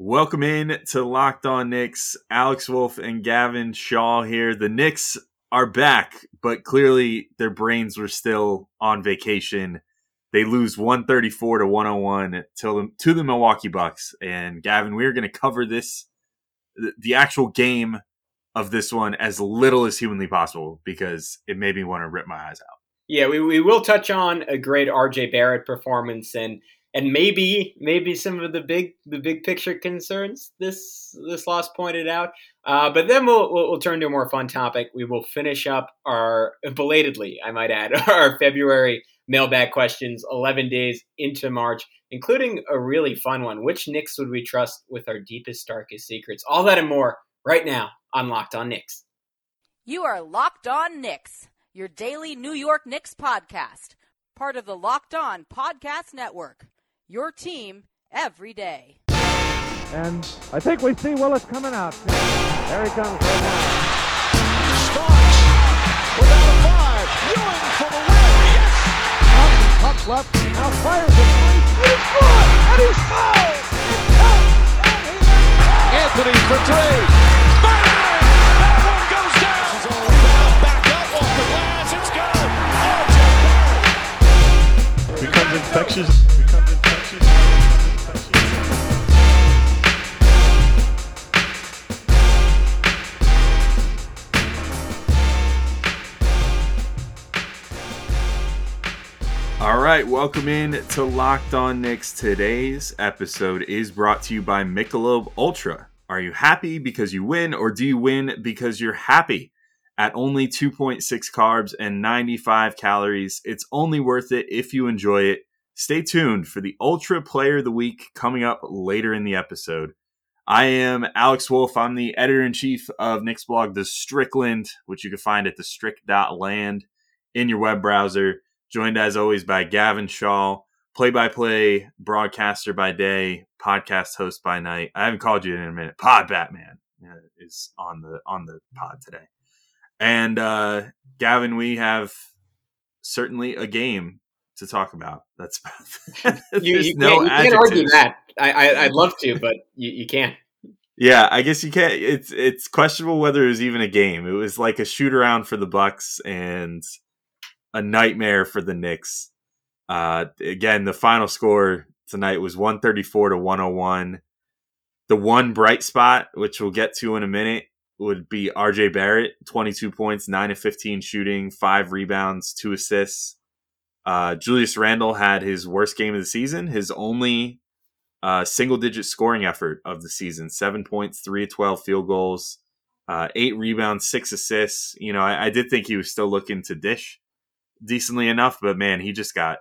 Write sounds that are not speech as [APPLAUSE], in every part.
Welcome in to Locked On Knicks. Alex Wolf and Gavin Shaw here. The Knicks are back, but clearly their brains were still on vacation. They lose 134 to 101 to the, to the Milwaukee Bucks. And Gavin, we're going to cover this, the actual game of this one, as little as humanly possible because it made me want to rip my eyes out. Yeah, we, we will touch on a great RJ Barrett performance and and maybe maybe some of the big the big picture concerns this this loss pointed out. Uh, but then we'll, we'll, we'll turn to a more fun topic. We will finish up our belatedly, I might add, [LAUGHS] our February mailbag questions. Eleven days into March, including a really fun one. Which Knicks would we trust with our deepest darkest secrets? All that and more right now on Locked On Knicks. You are Locked On Knicks, your daily New York Knicks podcast, part of the Locked On Podcast Network your team every day. And I think we see Willis coming out. There he comes right now. Starks without a five. Ewing for the win. Yes. Up, up left. Now fires it. He's good. And he's fouled. Anthony for three. Bang! That one goes down. This is all about back up off the glass. It's good. RJ becomes infectious. All right, welcome in to Locked On Knicks. Today's episode is brought to you by Michelob Ultra. Are you happy because you win, or do you win because you're happy? At only 2.6 carbs and 95 calories, it's only worth it if you enjoy it. Stay tuned for the Ultra Player of the Week coming up later in the episode. I am Alex Wolf. I'm the editor in chief of Knicks blog, The Strickland, which you can find at thestrick.land in your web browser joined as always by Gavin Shaw, play by play broadcaster by day, podcast host by night. I haven't called you in a minute. Pod Batman is on the on the pod today. And uh, Gavin, we have certainly a game to talk about. That's [LAUGHS] [LAUGHS] you, you, no can't, you can't argue that. I, I would love to, but you, you can't. Yeah, I guess you can't. It's it's questionable whether it was even a game. It was like a shoot around for the Bucks, and a nightmare for the Knicks. Uh, again, the final score tonight was 134 to 101. The one bright spot, which we'll get to in a minute, would be RJ Barrett, 22 points, 9 of 15 shooting, 5 rebounds, 2 assists. Uh, Julius Randle had his worst game of the season, his only uh, single digit scoring effort of the season 7 points, 3 of 12 field goals, uh, 8 rebounds, 6 assists. You know, I, I, did think he was still looking to dish decently enough, but man, he just got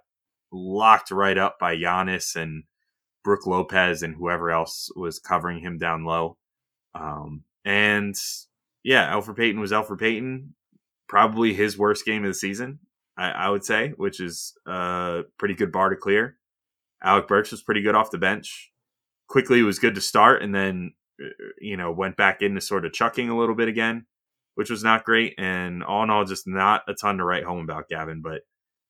locked right up by Giannis and Brook Lopez and whoever else was covering him down low. Um, and yeah, Elfrid Payton was Elfrid Payton. Probably his worst game of the season, I, I would say, which is a pretty good bar to clear. Alec Burks was pretty good off the bench. Quickley was good to start and then, uh, you know, went back into sort of chucking a little bit again which was not great. And all in all, just not a ton to write home about, Gavin. But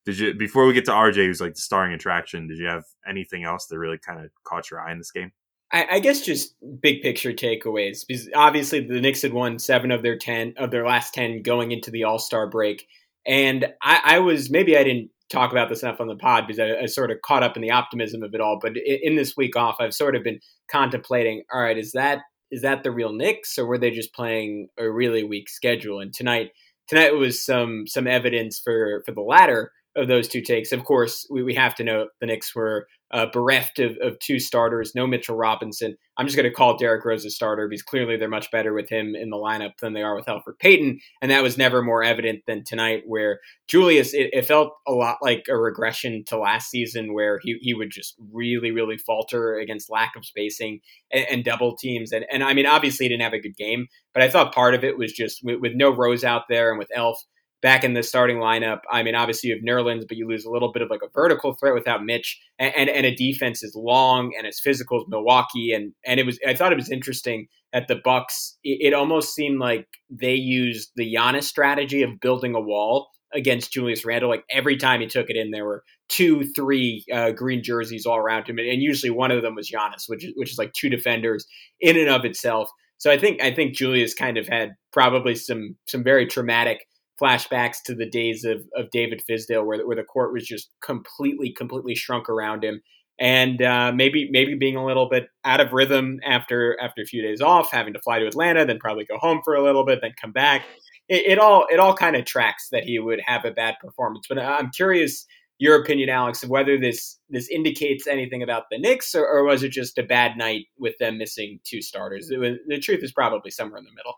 did you, before we get to RJ, who's like the starring attraction, did you have anything else that really kind of caught your eye in this game? I, I guess just big picture takeaways because obviously the Knicks had won seven of their ten of their last ten going into the All Star break, and I, I, was maybe I didn't talk about this enough on the pod because I, I, sort of caught up in the optimism of it all. But in, in this week off, I've sort of been contemplating. All right, is that is that the real Knicks or were they just playing a really weak schedule? And tonight tonight was some some evidence for for the latter of those two takes. Of course, we, we have to note the Knicks were uh, bereft of, of two starters, no Mitchell Robinson. I'm just going to call Derrick Rose a starter because clearly they're much better with him in the lineup than they are with Alfred Payton. And that was never more evident than tonight, where Julius, it, it felt a lot like a regression to last season, where he, he would just really, really falter against lack of spacing and, and double teams. And, and I mean, obviously, he didn't have a good game, but I thought part of it was just with, with no Rose out there and with Elf back in the starting lineup. I mean, obviously you have Nerlens, but you lose a little bit of like a vertical threat without Mitch, and, and, and a defense is long and as physical as Milwaukee. And and it was I thought it was interesting at the Bucks. It, it almost seemed like they used the Giannis strategy of building a wall against Julius Randle. Like every time he took it in, there were two, three uh, green jerseys all around him, and, and usually one of them was Giannis, which which is like two defenders in and of itself. So I think I think Julius kind of had probably some some very traumatic flashbacks to the days of, of David Fizdale, where where the court was just completely completely shrunk around him, and uh, maybe maybe being a little bit out of rhythm after after a few days off, having to fly to Atlanta, then probably go home for a little bit, then come back. It, it all it all kind of tracks that he would have a bad performance. But I'm curious your opinion, Alex, of whether this this indicates anything about the Knicks, or, or was it just a bad night with them missing two starters? Was, the truth is probably somewhere in the middle.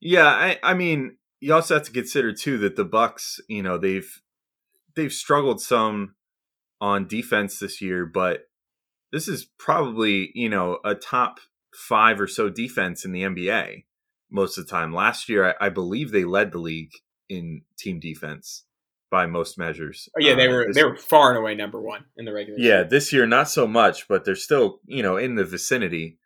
Yeah, I, I mean, you also have to consider too that the Bucks, you know, they've they've struggled some on defense this year, but this is probably you know a top five or so defense in the NBA most of the time. Last year, I, I believe they led the league in team defense by most measures. Oh yeah, they uh, were this, they were far and away number one in the regular. Yeah, season. this year not so much, but they're still you know in the vicinity.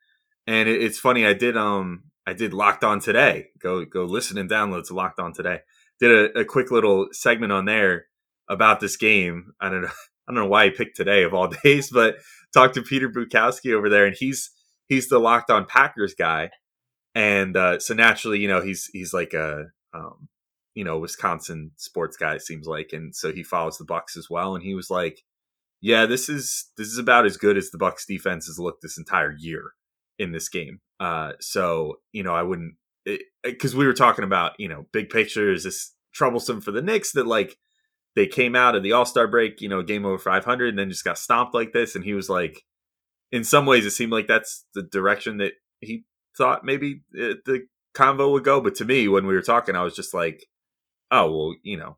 And it, it's funny, I did um I did Locked On today. Go go listen and download to Locked On today. Did a, a quick little segment on there about this game. I don't know. [LAUGHS] I don't know why he picked today of all [LAUGHS] days, but talked to Peter Bukowski over there, and he's he's the Locked On Packers guy, and uh, so naturally, you know, he's he's like a um, you know Wisconsin sports guy seems like, and so he follows the Bucks as well, and he was like, yeah, this is this is about as good as the Bucks defense has looked this entire year in this game. Uh, so you know, I wouldn't eh, eh, because we were talking about you know big picture is this troublesome for the Knicks that like they came out of the All Star break, you know, game over 500, and then just got stomped like this. And he was like, in some ways, it seemed like that's the direction that he thought maybe it, the convo would go. But to me, when we were talking, I was just like, oh well, you know,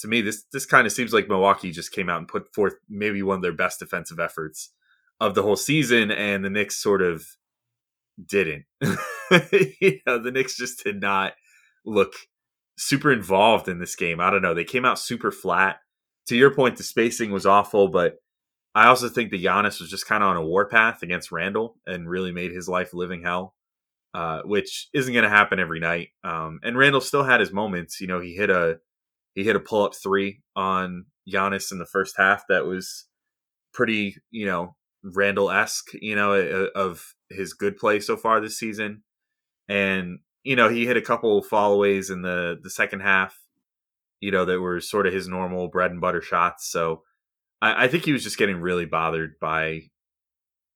to me, this this kind of seems like Milwaukee just came out and put forth maybe one of their best defensive efforts of the whole season, and the Knicks sort of didn't. [LAUGHS] you know, the Knicks just did not look super involved in this game. I don't know. They came out super flat. To your point, the spacing was awful, but I also think that Giannis was just kind of on a warpath against Randle and really made his life living hell, uh, which isn't going to happen every night. Um, and Randle still had his moments. You know, he hit a he hit a pull up three on Giannis in the first half that was pretty, you know, Randle esque. You know, of his good play so far this season. And you know, he hit a couple fallaways in the the second half, you know, that were sort of his normal bread and butter shots. So I, I think he was just getting really bothered by,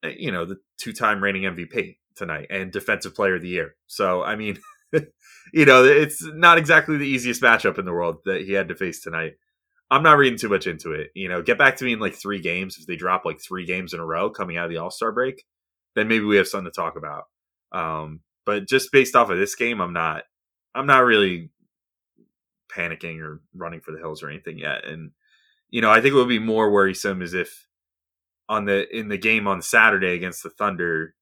eh, you know, the two time reigning MVP tonight and defensive player of the year. So I mean, [LAUGHS] you know, it's not exactly the easiest matchup in the world that he had to face tonight. I'm not reading too much into it. You know, get back to me in like three games. If they drop like three games in a row coming out of the All Star break, then maybe we have something to talk about. Um, but just based off of this game, I'm not I'm not really panicking or running for the hills or anything yet. And you know, I think it would be more worrisome is if on the in the game on Saturday against the Thunder,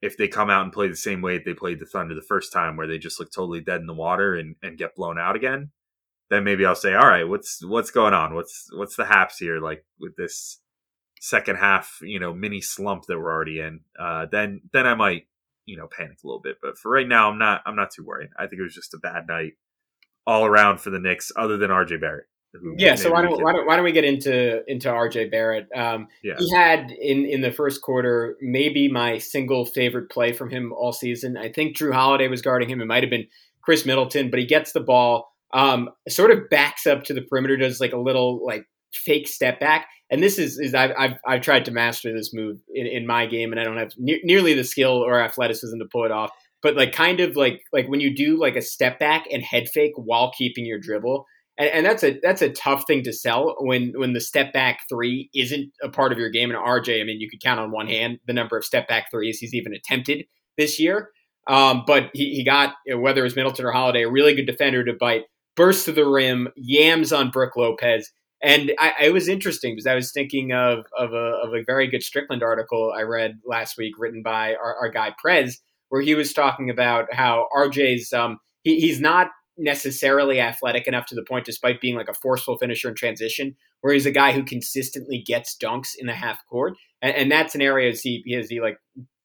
if they come out and play the same way they played the Thunder the first time, where they just look totally dead in the water and, and get blown out again, then maybe I'll say, all right, what's what's going on? What's what's the haps here? Like with this second half, you know, mini slump that we're already in. Uh, then then I might you know panic a little bit. But for right now, I'm not I'm not too worried. I think it was just a bad night all around for the Knicks, other than RJ Barrett. Yeah, so why don't, why don't why don't we get into into RJ Barrett? Um, yeah. He had in in the first quarter maybe my single favorite play from him all season. I think Jrue Holiday was guarding him. It might have been Khris Middleton, but he gets the ball, um, sort of backs up to the perimeter, does like a little like fake step back. And this is, is I've, I've, I've tried to master this move in, in my game, and I don't have ne- nearly the skill or athleticism to pull it off. But like, kind of like like when you do like a step back and head fake while keeping your dribble, and, and that's a that's a tough thing to sell when when the step back three isn't a part of your game. And RJ, I mean, you could count on one hand the number of step back threes he's even attempted this year. Um, but he, he got whether it was Middleton or Holiday, a really good defender to bite, burst to the rim, yams on Brook Lopez and I, it was interesting because I was thinking of of a, of a very good Strickland article I read last week, written by our, our guy Prez, where he was talking about how RJ's um, he, he's not necessarily athletic enough to the point, despite being like a forceful finisher in transition, where he's a guy who consistently gets dunks in the half court, and, and that's an area as he as he like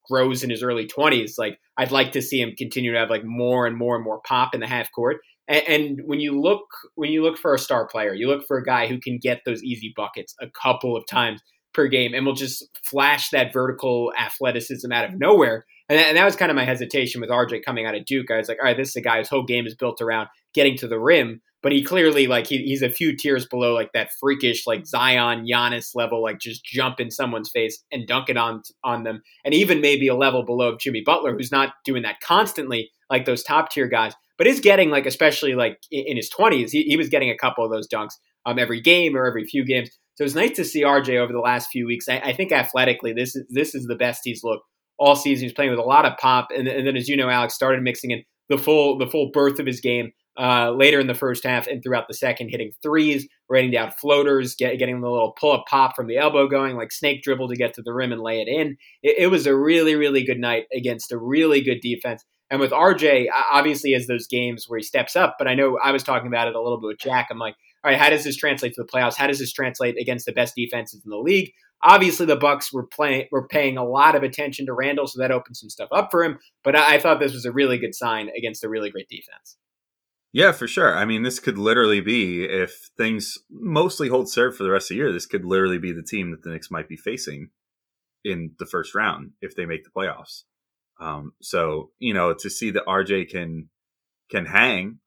grows in his early twenties. Like I'd like to see him continue to have like more and more and more pop in the half court And, and when you look when you look for a star player, you look for a guy who can get those easy buckets a couple of times per game and will just flash that vertical athleticism out of nowhere. And that, and that, was kind of my hesitation with RJ coming out of Duke. I was like, all right, this is a guy whose whole game is built around getting to the rim, but he clearly like he, he's a few tiers below like that freakish like Zion Giannis level, like just jump in someone's face and dunk it on on them, and even maybe a level below of Jimmy Butler, who's not doing that constantly like those top tier guys, but is getting like especially like in, his twenties, he, he was getting a couple of those dunks um every game or every few games. So it's nice to see RJ over the last few weeks. I, I, think athletically, this is this is the best he's looked all season. He's playing with a lot of pop, and, and then as you know, Alex started mixing in the full the full birth of his game uh, later in the first half and throughout the second, hitting threes, raining down floaters, get, getting the little pull up pop from the elbow going, like snake dribble to get to the rim and lay it in. It, it was a really really good night against a really good defense. And with RJ, obviously, as those games where he steps up, but I know I was talking about it a little bit with Jack. I'm like, all right, how does this translate to the playoffs? How does this translate against the best defenses in the league? Obviously, the Bucks were playing were paying a lot of attention to Randle, so that opened some stuff up for him. But I, I thought this was a really good sign against a really great defense. Yeah, for sure. I mean, this could literally be if things mostly hold serve for the rest of the year. This could literally be the team that the Knicks might be facing in the first round if they make the playoffs. Um, so you know, to see that RJ can can hang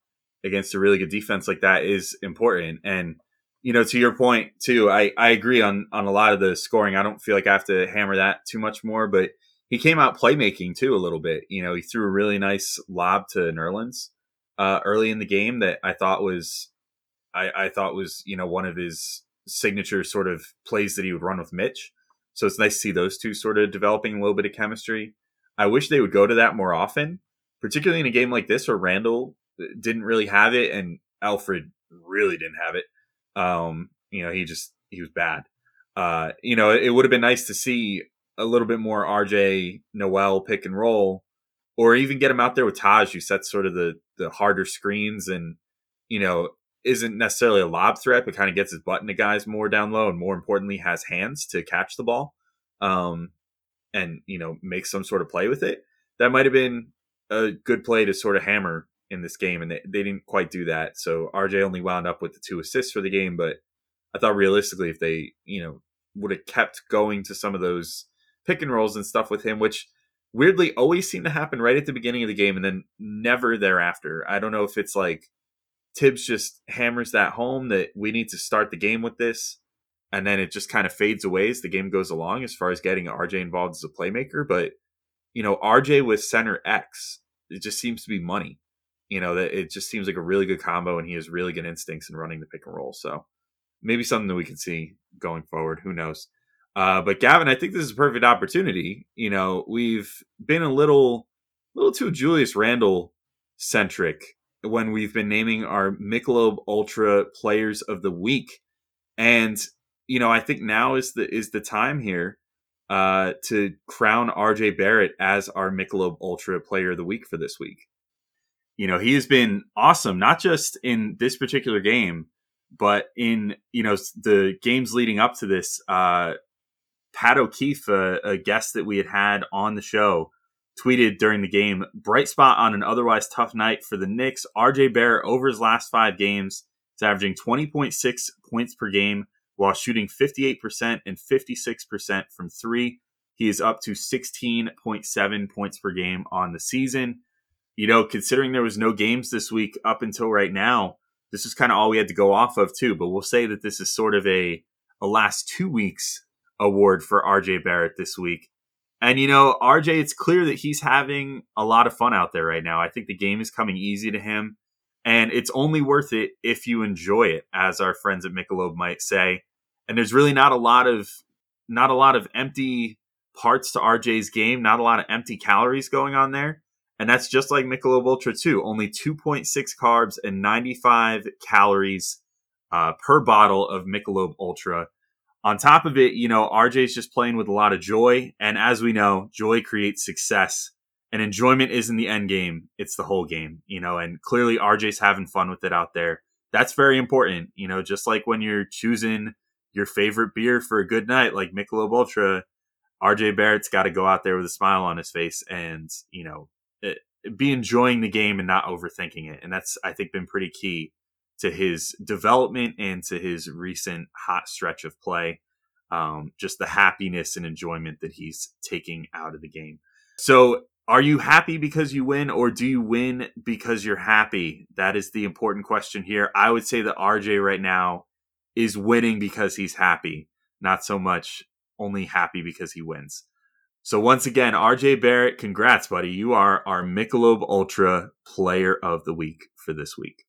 against a really good defense like that is important. And you know, to your point too, I I agree on on a lot of the scoring. I don't feel like I have to hammer that too much more, but he came out playmaking too a little bit. You know, he threw a really nice lob to Nerlens uh, early in the game that I thought was I, I thought was you know one of his signature sort of plays that he would run with Mitch. So it's nice to see those two sort of developing a little bit of chemistry. I wish they would go to that more often, particularly in a game like this where Randle didn't really have it, and Alfred really didn't have it. Um, you know, he just he was bad. Uh, you know, it, it would have been nice to see a little bit more RJ Noel pick and roll, or even get him out there with Taj, who sets sort of the the harder screens and you know isn't necessarily a lob threat, but kind of gets his butt into guys more down low, and more importantly, has hands to catch the ball, um, and you know make some sort of play with it. That might have been a good play to sort of hammer in this game, and they, they didn't quite do that. So RJ only wound up with the two assists for the game, but I thought realistically, if they you know would have kept going to some of those pick and rolls and stuff with him, which weirdly always seem to happen right at the beginning of the game and then never thereafter. I don't know if it's like Thibs just hammers that home that we need to start the game with this, and then it just kind of fades away as the game goes along as far as getting RJ involved as a playmaker. But you know, RJ with center X, it just seems to be money you know that it just seems like a really good combo, and he has really good instincts in running the pick and roll. So maybe something that we can see going forward. Who knows? Uh, but Gavin, I think this is a perfect opportunity. You know, we've been a little, little too Julius Randle centric when we've been naming our Michelob Ultra Players of the Week, and you know, I think now is the is the time here uh, to crown RJ Barrett as our Michelob Ultra Player of the Week for this week you know, he has been awesome, not just in this particular game, but in, you know, the games leading up to this. Uh, Pat O'Keefe, a, a guest that we had had on the show, tweeted during the game bright spot on an otherwise tough night for the Knicks. RJ Barrett over his last five games is averaging 20.6 points per game while shooting 58% and 56% from three. He is up to 16.7 points per game on the season you know, considering there was no games this week up until right now, this is kind of all we had to go off of too. But we'll say that this is sort of a a last two weeks award for RJ Barrett this week. And you know, RJ, it's clear that he's having a lot of fun out there right now. I think the game is coming easy to him, and it's only worth it if you enjoy it, as our friends at Michelob might say. And there's really not a lot of not a lot of empty parts to RJ's game, not a lot of empty calories going on there. And that's just like Michelob Ultra 2, only 2.6 carbs and 95 calories uh, per bottle of Michelob Ultra. On top of it, you know, RJ's just playing with a lot of joy. And as we know, joy creates success. And enjoyment isn't the end game, it's the whole game, you know, and clearly RJ's having fun with it out there. That's very important, you know, just like when you're choosing your favorite beer for a good night, like Michelob Ultra, RJ Barrett's got to go out there with a smile on his face and, you know, be enjoying the game and not overthinking it. And that's, I think, been pretty key to his development and to his recent hot stretch of play. Um, just the happiness and enjoyment that he's taking out of the game. So, are you happy because you win, or do you win because you're happy? That is the important question here. I would say that RJ right now is winning because he's happy, not so much only happy because he wins. So once again, RJ Barrett, congrats, buddy. You are our Michelob Ultra Player of the Week for this week.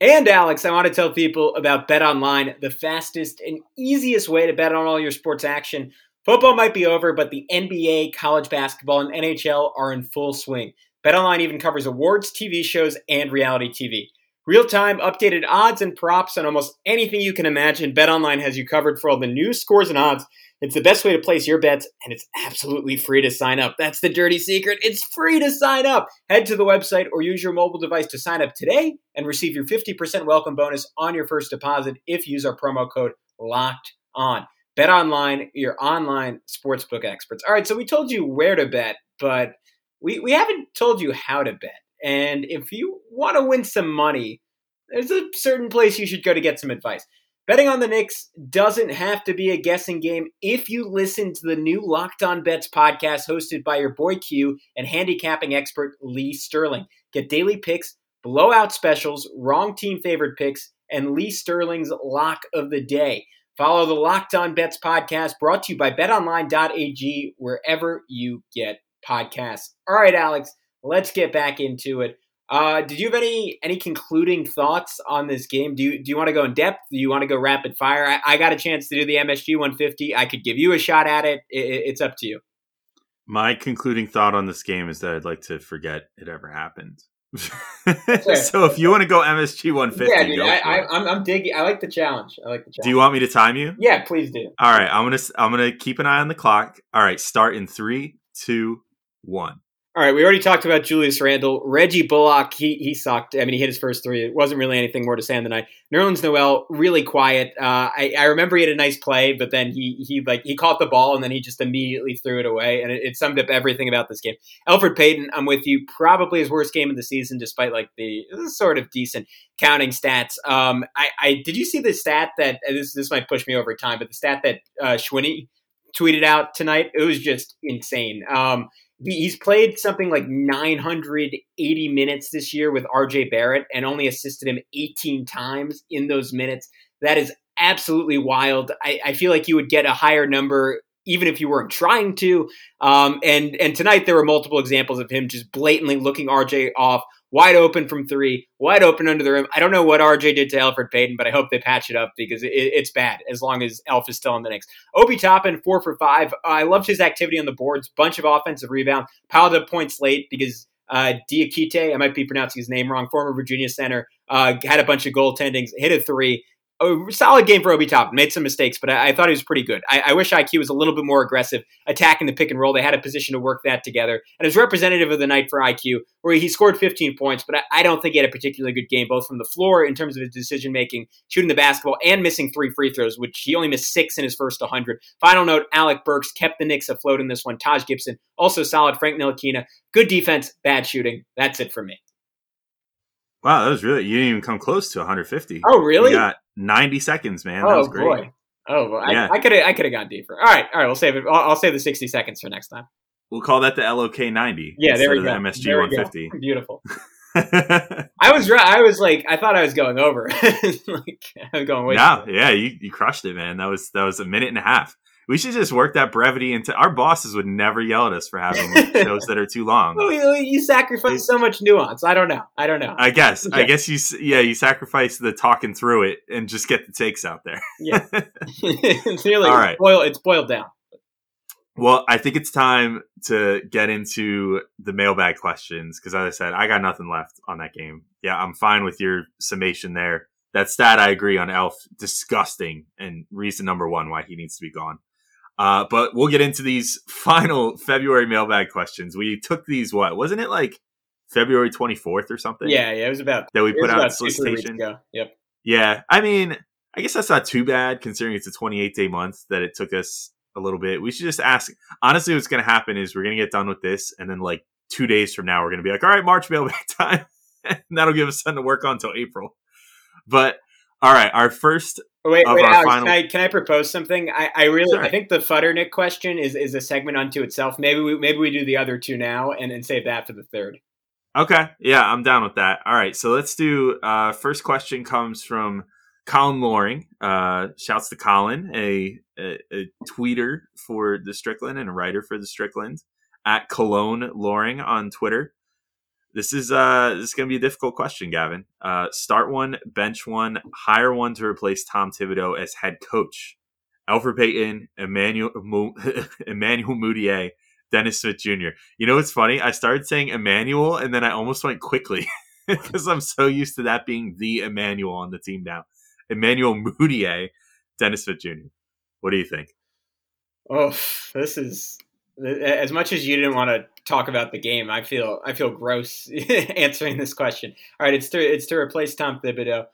And Alex, I want to tell people about Bet Online, the fastest and easiest way to bet on all your sports action. Football might be over, but the NBA, college basketball, and NHL are in full swing. Bet Online even covers awards, TV shows, and reality TV. Real time, updated odds and props on almost anything you can imagine. BetOnline has you covered for all the news, scores, and odds it's the best way to place your bets, and it's absolutely free to sign up. That's the dirty secret. It's free to sign up. Head to the website or use your mobile device to sign up today and receive your 50% welcome bonus on your first deposit if you use our promo code LOCKED ON. Bet online, your online sportsbook experts. All right, so we told you where to bet, but we, we haven't told you how to bet. And if you want to win some money, there's a certain place you should go to get some advice. Betting on the Knicks doesn't have to be a guessing game if you listen to the new Locked On Bets podcast hosted by your boy Q and handicapping expert Lee Sterling. Get daily picks, blowout specials, wrong team favorite picks, and Lee Sterling's lock of the day. Follow the Locked On Bets podcast brought to you by betonline.ag wherever you get podcasts. All right, Alex, let's get back into it. Uh, did you have any any concluding thoughts on this game? Do you do you want to go in depth? Do you want to go rapid fire? I, I, got a chance to do the MSG 150. I could give you a shot at it. it. It's up to you. My concluding thought on this game is that I'd like to forget it ever happened. [LAUGHS] so if you want to go MSG 150, yeah, dude, I, am I'm digging. I like the challenge. I like the challenge. Do you want me to time you? Yeah, please do. All right, I'm gonna I'm gonna keep an eye on the clock. All right, start in three, two, one. All right, we already talked about Julius Randle. Reggie Bullock, he he sucked. I mean, he hit his first three. It wasn't really anything more to say on the night. Nerlens Noel, really quiet. Uh, I, I remember he had a nice play, but then he he like he caught the ball and then he just immediately threw it away, and it, it summed up everything about this game. Alfred Payton, I'm with you. Probably his worst game of the season, despite like the sort of decent counting stats. Um, I, I did you see the stat that this this might push me over time, but the stat that uh, tweeted out tonight, it was just insane. Um, he's played something like 980 minutes this year with RJ Barrett and only assisted him 18 times in those minutes. That is absolutely wild. I, I feel like you would get a higher number even if you weren't trying to. Um, and and tonight there were multiple examples of him just blatantly looking RJ off, wide open from three, wide open under the rim. I don't know what RJ did to Alfred Payton, but I hope they patch it up because it, it's bad as long as Elf is still in the Knicks. Obi Toppin, four for five. I loved his activity on the boards, bunch of offensive rebounds, piled up points late because uh, Diakite, I might be pronouncing his name wrong, former Virginia center, uh, had a bunch of goaltendings, hit a three a solid game for Obi Toppin. Made some mistakes, but I, I, thought he was pretty good. I, I, wish IQ was a little bit more aggressive, attacking the pick and roll. They had a position to work that together. And was representative of the night for IQ, where he scored 15 points, but I, I don't think he had a particularly good game, both from the floor in terms of his decision making, shooting the basketball, and missing three free throws, which he only missed six in his first 100. Final note Alec Burks kept the Knicks afloat in this one. Taj Gibson, also solid. Frank Ntilikina, good defense, bad shooting. That's it for me. Wow, that was really you didn't even come close to 150. Oh, really? You got 90 seconds, man. Oh, that was great. Boy. Oh, well, yeah. I could have I could have gone deeper. All right, all right. We'll save it. I'll, I'll, save the 60 seconds for next time. We'll call that the LOK 90. Yeah, there we go. The MSG there 150. Go. [LAUGHS] Beautiful. [LAUGHS] I was right. I was like I thought I was going over. [LAUGHS] like I was going way. No, yeah, you, you crushed it, man. That was that was a minute and a half. We should just work that brevity into our bosses would never yell at us for having [LAUGHS] shows that are too long. You sacrifice so much nuance. I don't know. I don't know. I guess. Yeah. I guess you. Yeah, you sacrifice the talking through it and just get the takes out there. yeah. [LAUGHS] [LAUGHS] it's nearly, All right. It's boiled, it's boiled down. Well, I think it's time to get into the mailbag questions because, as I said, I got nothing left on that game. Yeah, I'm fine with your summation there. That stat, I agree on Elf, disgusting, and reason number one why he needs to be gone. Uh, but we'll get into these [LAUGHS] final February mailbag questions. We took these, what wasn't it like February 24th or something? Yeah, yeah, it was about that we put out solicitation. Yep. Yeah, I mean, I guess that's not too bad considering it's a 28 day month that it took us a little bit. We should just ask. Honestly, what's going to happen is we're going to get done with this, and then like two days from now we're going to be like, all right, March mailbag [LAUGHS] time, [LAUGHS] and that'll give us something to work on until April. But all right, our first Wait, of wait, our Alex, final- can I can I propose something? I, I really Sure. I think the Futternick question is is a segment unto itself. Maybe we maybe we do the other two now and, and save that for the third. Okay. Yeah, I'm down with that. All right. So let's do uh first question comes from Colin Loring. Uh shouts to Colin, a, a, a tweeter for the Strickland and a writer for the Strickland at Cologne Loring on Twitter. This is uh this is gonna be a difficult question, Gavin. Uh start one, bench one, hire one to replace Tom Thibodeau as head coach. Alfred Payton, Emmanuel [LAUGHS] Emmanuel Mudiay, Dennis Smith Jr. You know what's funny? I started saying Emmanuel and then I almost went Quickley [LAUGHS] because I'm so used to that being the Emmanuel on the team now. Emmanuel Mudiay, Dennis Smith Jr. What do you think? Oh, this is as much as you didn't want to talk about the game. I feel I feel gross [LAUGHS] answering this question. All right, it's to it's to replace Tom Thibodeau.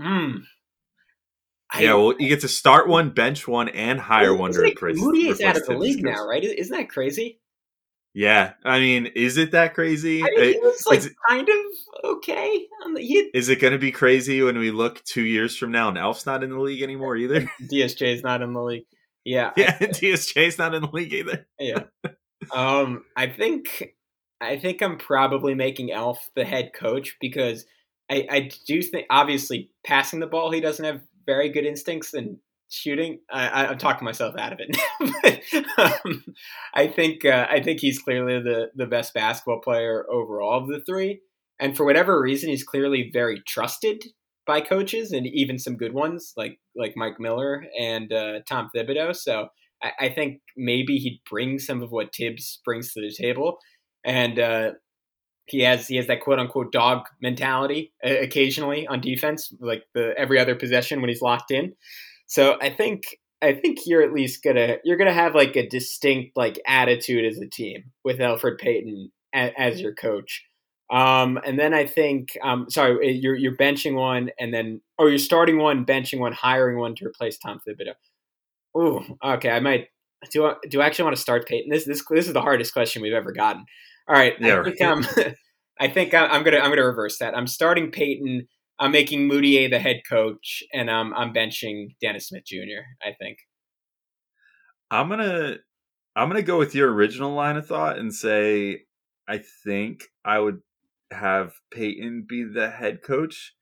Hmm. I- yeah, well, you get to start one, bench one, and hire one to replace. Mudiay's replace out of the league now, right? Isn't that crazy? Yeah, I mean, is it that crazy? I mean, he Uh, was like is, it- kind of okay. The, he, is it going to be crazy when we look two years from now and Elf's not in the league anymore either? [LAUGHS] DSJ is not in the league. Yeah, yeah, [LAUGHS] DSJ's not in the league either. yeah. [LAUGHS] Um, I think I think I'm probably making Elf the head coach because I, I do think obviously passing the ball he doesn't have very good instincts and shooting. I, I, I'm talking myself out of it. [LAUGHS] but, um, I think uh, I think he's clearly the the best basketball player overall of the three, and for whatever reason, he's clearly very trusted by coaches and even some good ones like like Mike Miller and uh, Tom Thibodeau. So I, I think maybe he'd bring some of what Thibs brings to the table, and uh, he has he has that quote unquote dog mentality uh, occasionally on defense, like the every other possession when he's locked in. So I think I think you're at least gonna you're gonna have like a distinct like attitude as a team with Alfred Payton as your coach. Um, and then I think, um, sorry, you're you're benching one, and then or you're starting one, benching one, hiring one to replace Tom Thibodeau. Oh, okay. I might do. I, do I actually want to start Payton? This this this is the hardest question we've ever gotten. All right, Yeah, [LAUGHS] I think um, I think I'm gonna I'm gonna reverse that. I'm starting Payton. I'm making Mudiay the head coach, and um, I'm benching Dennis Smith Jr. I think. I'm gonna I'm gonna go with your original line of thought and say I think I would have Payton be the head coach.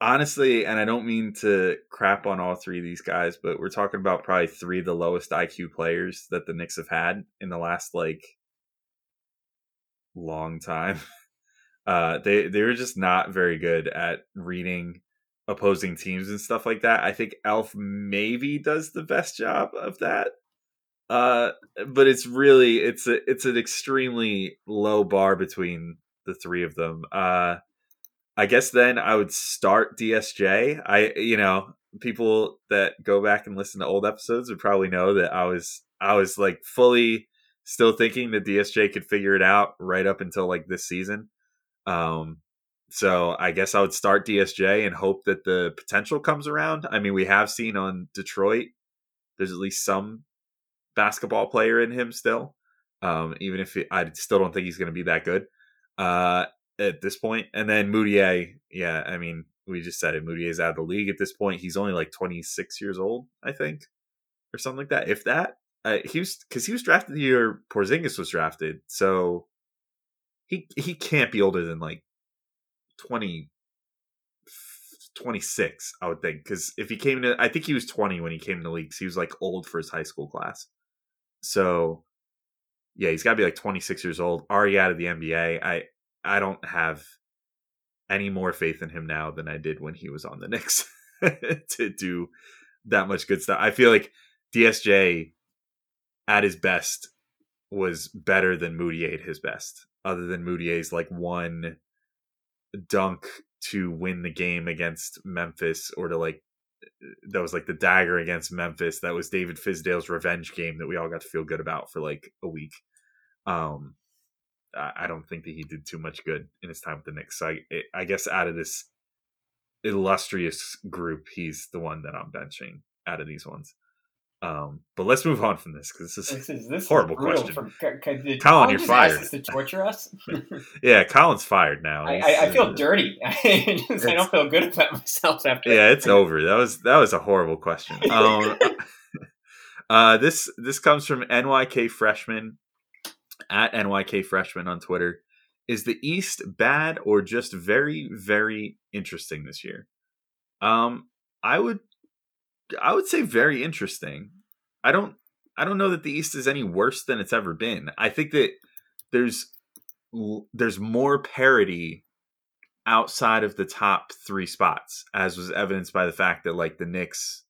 Honestly, and I don't mean to crap on all three of these guys, but we're talking about probably three of the lowest IQ players that the Knicks have had in the last like long time. [LAUGHS] Uh, they they were just not very good at reading opposing teams and stuff like that. I think Elf maybe does the best job of that. Uh, but it's really it's a it's an extremely low bar between the three of them. Uh, I guess then I would start DSJ. I you know people that go back and listen to old episodes would probably know that I was I was like fully still thinking that DSJ could figure it out right up until like this season. Um, so I guess I would start DSJ and hope that the potential comes around. I mean, we have seen on Detroit, there's at least some basketball player in him still. Um, even if it, I still don't think he's going to be that good uh, at this point. And then Mudiay, yeah, I mean, we just said it. Mudiay's out of the league at this point. He's only like 26 years old, I think, or something like that. If that, uh, he was because he was drafted the year Porzingis was drafted, so he he can't be older than like 20 26 i would think because if he came to i think he was 20 when he came to the league 'cause he was like old for his high school class so yeah he's got to be like 26 years old already out of the nba i i don't have any more faith in him now than i did when he was on the [LAUGHS] Knicks to do that much good stuff. I feel like dsj at his best was better than Mudiay at his best other than Mudiay's like one dunk to win the game against Memphis or to like that was like the dagger against Memphis that was David Fizdale's revenge game that we all got to feel good about for like a week. Um I don't think that he did too much good in his time with the Knicks. So I, I guess out of this illustrious group, he's the one that I'm benching out of these ones. Um, but let's move on from this because this is This is this Horrible is question. From, c- c- did Colin, you're fired. to torture us. [LAUGHS] yeah. Colin's fired now. I, I, I feel dirty. [LAUGHS] I, just- I don't feel good about myself after. yeah, it's over. That was that was a horrible question. [LAUGHS] Um, uh, this this comes from NYK freshman at NYK freshman on Twitter. Is the East bad or just very very interesting this year? Um, I would I would say very interesting. I don't I don't know that the East is any worse than it's ever been. I think that there's there's more parity outside of the top three spots, as was evidenced by the fact that like the Knicks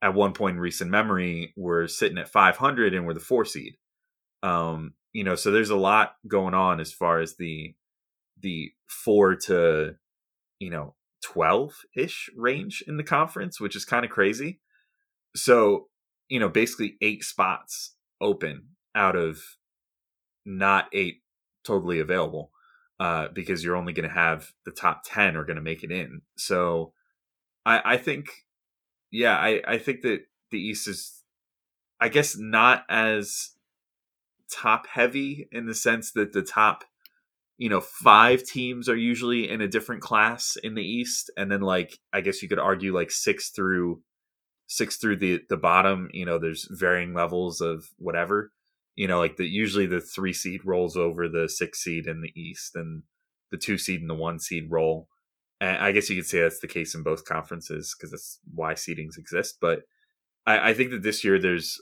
at one point in recent memory were sitting at 500 and were the four seed. Um, you know, so there's a lot going on as far as the the four to you know 12 ish range in the conference, which is kind of crazy. So you know, basically eight spots open out of not eight totally available uh, because you're only going to have the top 10 are going to make it in. So I, I think, yeah, I, I think that the East is, I guess, not as top heavy in the sense that the top, you know, five teams are usually in a different class in the East. And then, like, I guess you could argue like six through six through the the bottom you know there's varying levels of whatever you know like the usually the three seed rolls over the six seed in the east and the two seed and the one seed roll and i guess you could say that's the case in both conferences because that's why seedings exist but I, I think that this year there's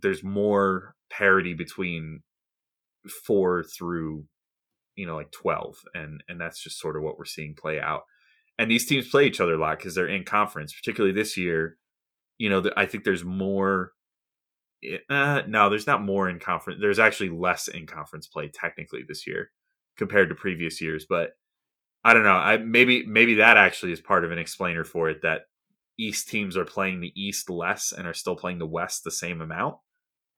there's more parity between four through you know like 12 and and that's just sort of what we're seeing play out and these teams play each other a lot because they're in conference particularly this year you know, I think there's more. Uh, no, there's not more in conference. There's actually less in conference play technically this year compared to previous years. But I don't know. I maybe maybe that actually is part of an explainer for it that East teams are playing the East less and are still playing the West the same amount,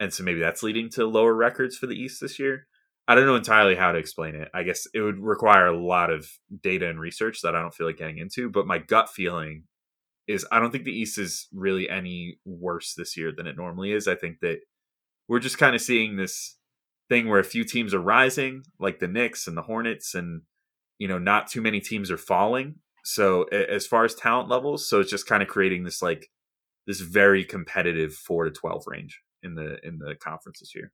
and so maybe that's leading to lower records for the East this year. I don't know entirely how to explain it. I guess it would require a lot of data and research that I don't feel like getting into. But my gut feeling is I don't think the East is really any worse this year than it normally is. I think that we're just kind of seeing this thing where a few teams are rising, like the Knicks and the Hornets, and you know, not too many teams are falling. So as far as talent levels, so it's just kind of creating this like this very competitive four to twelve range in the in the conference this year.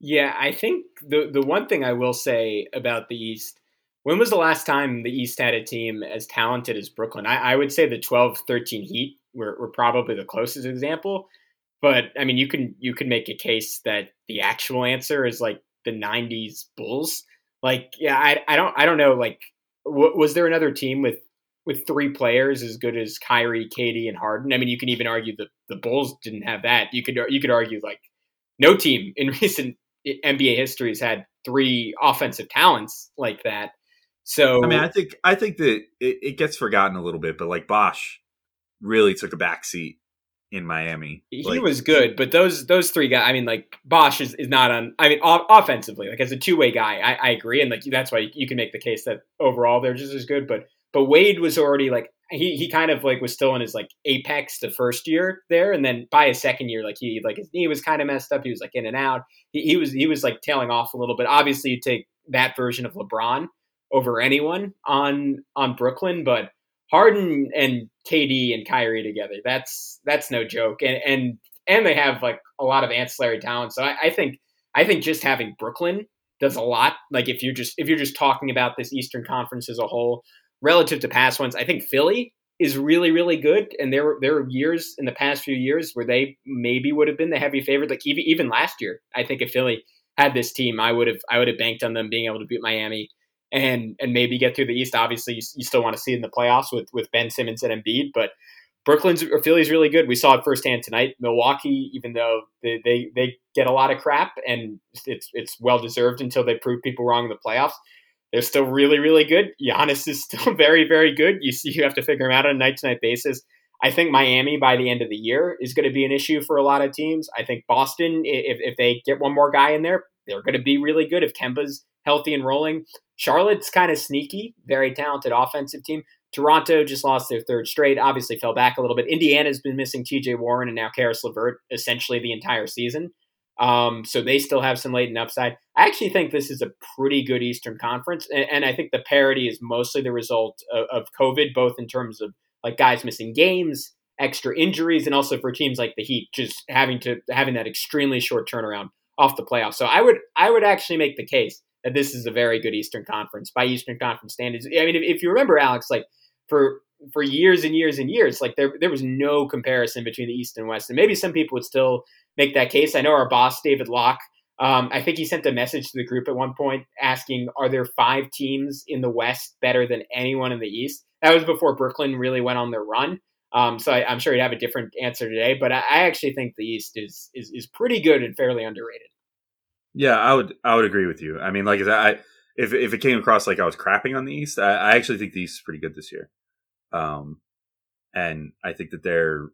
Yeah, I think the the one thing I will say about the East, when was the last time the East had a team as talented as Brooklyn? I, I would say the 12-13 Heat were, were probably the closest example. But I mean, you can you can make a case that the actual answer is like the '90s Bulls. Like, yeah, I, I don't I don't know. Like, w- was there another team with with three players as good as Kyrie, KD, and Harden? I mean, you can even argue that the Bulls didn't have that. You could you could argue like no team in [LAUGHS] recent NBA history has had three offensive talents like that. So I mean, I think I think that it, it gets forgotten a little bit, but like Bosh really took a back seat in Miami. he Like, was good, but those those three guys. I mean, like Bosh is, is not on. I mean, o- offensively, like as a two way guy, I, I agree, and like that's why you can make the case that overall they're just as good. But but Wade was already like he he kind of like was still in his like apex the first year there, and then by his second year, like he like his knee was kind of messed up. He was like in and out. He, he was he was like tailing off a little bit. Obviously, you take that version of LeBron over anyone on on Brooklyn, but Harden and KD and Kyrie together, that's that's no joke. And and and they have like a lot of ancillary talent. So I, I think I think just having Brooklyn does a lot. Like if you're just if you're just talking about this Eastern Conference as a whole, relative to past ones, I think Philly is really really good. And there were there were years in the past few years where they maybe would have been the heavy favorite. Like even even last year, I think if Philly had this team, I would have I would have banked on them being able to beat Miami and and maybe get through the East. Obviously, you, you still want to see in the playoffs with with Ben Simmons and Embiid, but Brooklyn's or Philly's really good. We saw it firsthand tonight. Milwaukee, even though they, they, they get a lot of crap and it's it's well deserved until they prove people wrong in the playoffs, they're still really really good. Giannis is still [LAUGHS] very very good. You see, you have to figure him out on a night to night basis. I think Miami by the end of the year is going to be an issue for a lot of teams. I think Boston, if, if they get one more guy in there, they're going to be really good if Kemba's healthy and rolling. Charlotte's kind of sneaky, very talented offensive team. Toronto just lost their third straight, obviously fell back a little bit. Indiana's been missing TJ Warren and now Caris LeVert essentially the entire season. Um, so they still have some latent upside. I actually think this is a pretty good Eastern Conference, and, and I think the parity is mostly the result of, of, COVID, both in terms of like guys missing games, extra injuries, and also for teams like the Heat just having to having that extremely short turnaround off the playoffs. So I would I would actually make the case that this is a very good Eastern Conference by Eastern Conference standards. I mean, if, if you remember, Alex, like for for years and years and years, like there there was no comparison between the East and West, and maybe some people would still make that case. I know our boss, David Locke, um, I think he sent a message to the group at one point asking, Are there five teams in the West better than anyone in the East? That was before Brooklyn really went on their run. Um, so I, am sure he'd have a different answer today, but I, I actually think the East is, is is pretty good and fairly underrated. Yeah, I would I would agree with you. I mean, like I if if it came across like I was crapping on the East, I, I actually think the East is pretty good this year. Um, and I think that they're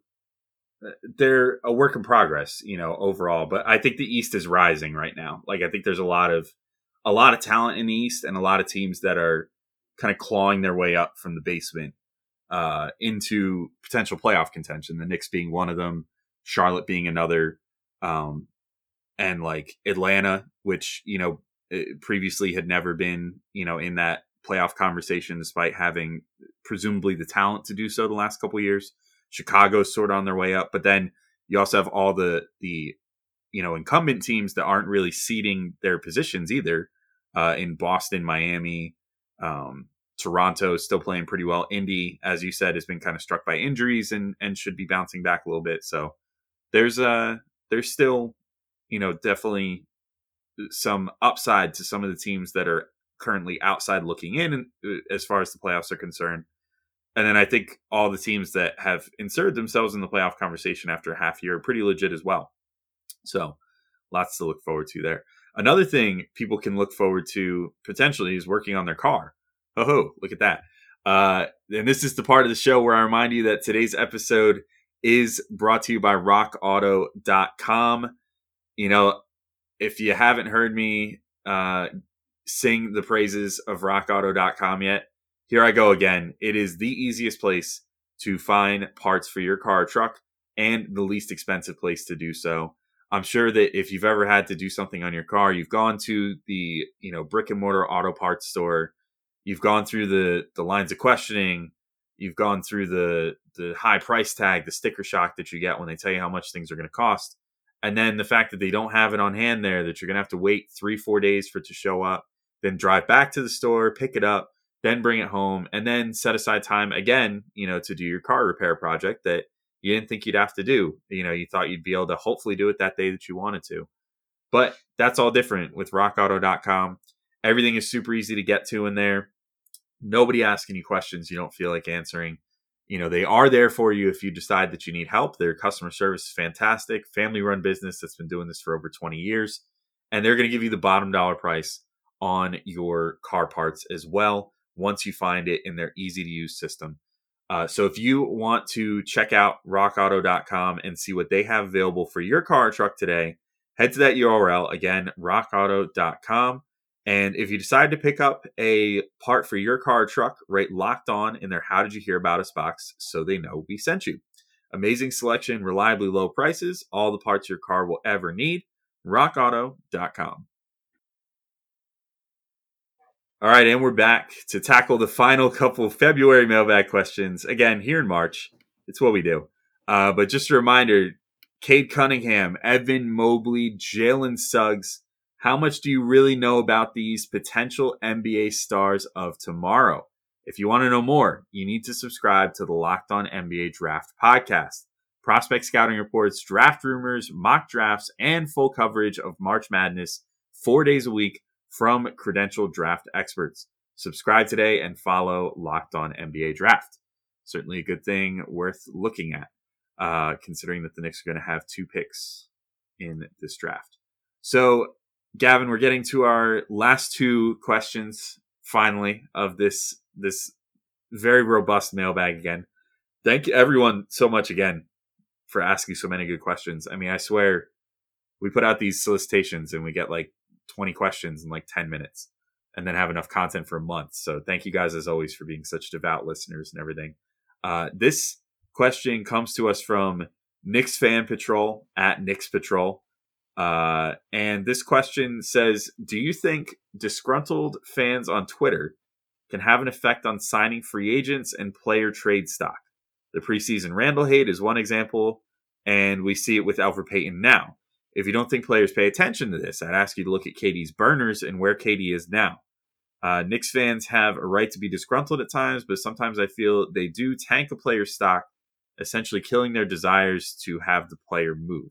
they're a work in progress, you know, overall. But I think the East is rising right now. Like I think there's a lot of a lot of talent in the East and a lot of teams that are kind of clawing their way up from the basement uh, into potential playoff contention. The Knicks being one of them, Charlotte being another, um, and like Atlanta, which you know previously had never been you know in that playoff conversation, despite having presumably the talent to do so the last couple years. Chicago's sort of on their way up, but then you also have all the the you know incumbent teams that aren't really ceding their positions either. Uh, in Boston, Miami, um, Toronto is still playing pretty well. Indy, as you said, has been kind of struck by injuries and and should be bouncing back a little bit. So there's uh there's still you know definitely some upside to some of the teams that are currently outside looking in uh, as far as the playoffs are concerned. And then I think all the teams that have inserted themselves in the playoff conversation after a half year are pretty legit as well. So lots to look forward to there. Another thing people can look forward to potentially is working on their car. Oh, look at that. Uh, and this is the part of the show where I remind you that today's episode is brought to you by rockauto.com. You know, if you haven't heard me uh, sing the praises of rockauto.com yet, here I go again. It is the easiest place to find parts for your car or truck and the least expensive place to do so. I'm sure that if you've ever had to do something on your car, you've gone to the, you know, brick and mortar auto parts store, you've gone through the the lines of questioning, you've gone through the the high price tag, the sticker shock that you get when they tell you how much things are going to cost. And then the fact that they don't have it on hand there, that you're going to have to wait three, four days for it to show up, then drive back to the store, pick it up, then bring it home, and then set aside time again, you know, to do your car repair project that you didn't think you'd have to do. You know, you thought you'd be able to hopefully do it that day that you wanted to. But that's all different with rockauto.com. Everything is super easy to get to in there. Nobody asking you questions you don't feel like answering. You know, they are there for you if you decide that you need help. Their customer service is fantastic, family run business that's been doing this for over 20 years. And they're going to give you the bottom dollar price on your car parts as well once you find it in their easy to use system. Uh, so if you want to check out rockauto.com and see what they have available for your car or truck today, head to that URL again, rockauto.com. And if you decide to pick up a part for your car or truck, write locked on in their How Did You Hear About Us box so they know we sent you. Amazing selection, reliably low prices, all the parts your car will ever need. RockAuto.com. All right, and we're back to tackle the final couple February mailbag questions. Again, here in March, it's what we do. Uh, but just a reminder Cade Cunningham, Evan Mobley, Jalen Suggs. How much do you really know about these potential NBA stars of tomorrow? If you want to know more, you need to subscribe to the Locked On NBA Draft podcast. Prospect scouting reports, draft rumors, mock drafts, and full coverage of March Madness four days a week from credentialed draft experts. Subscribe today and follow Locked On NBA Draft. Certainly a good thing worth looking at, uh, considering that the Knicks are going to have two picks in this draft. So, Gavin, we're getting to our last two questions finally of this this very robust mailbag again. Thank you everyone so much again for asking so many good questions. I mean, I swear we put out these solicitations and we get like 20 questions in like 10 minutes. and then have enough content for a month. So thank you guys as always for being such devout listeners and everything. Uh, this question comes to us from Knicks Fan Patrol at Knicks Patrol. Uh, and this question says Do you think disgruntled fans on Twitter can have an effect on signing free agents and player trade stock? The preseason Randle hate is one example, and we see it with Elfrid Payton now. If you don't think players pay attention to this, I'd ask you to look at KD's burners and where KD is now. Uh, Knicks fans have a right to be disgruntled at times, but sometimes I feel they do tank a player's stock, essentially killing their desires to have the player move.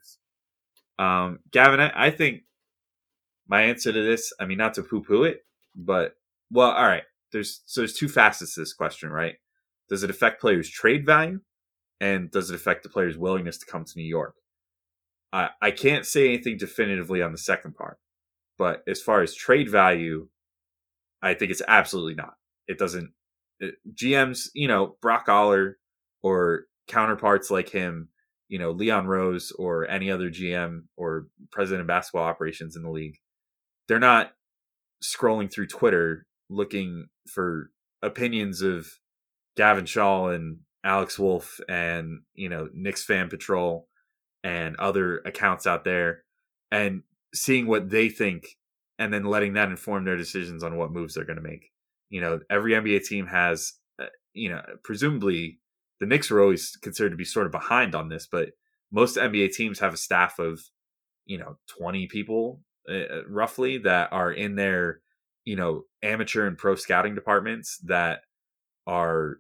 Um, Gavin, I, I think my answer to this, I mean, not to poo poo it, but well, all right. There's so there's two facets to this question, right? Does it affect players' trade value, and does it affect the player's willingness to come to New York? I I can't say anything definitively on the second part, but as far as trade value, I think it's absolutely not. It doesn't. It, GMs, you know, Brock Aller or counterparts like him, you know, Leon Rose or any other GM or president of basketball operations in the league, they're not scrolling through Twitter looking for opinions of Gavin Shaw and Alex Wolf and, you know, Knicks Fan Patrol and other accounts out there and seeing what they think and then letting that inform their decisions on what moves they're going to make. You know, every NBA team has, uh, you know, presumably the Knicks are always considered to be sort of behind on this, but most NBA teams have a staff of, you know, 20 people uh, uh, roughly that are in their, you know, amateur and pro scouting departments that are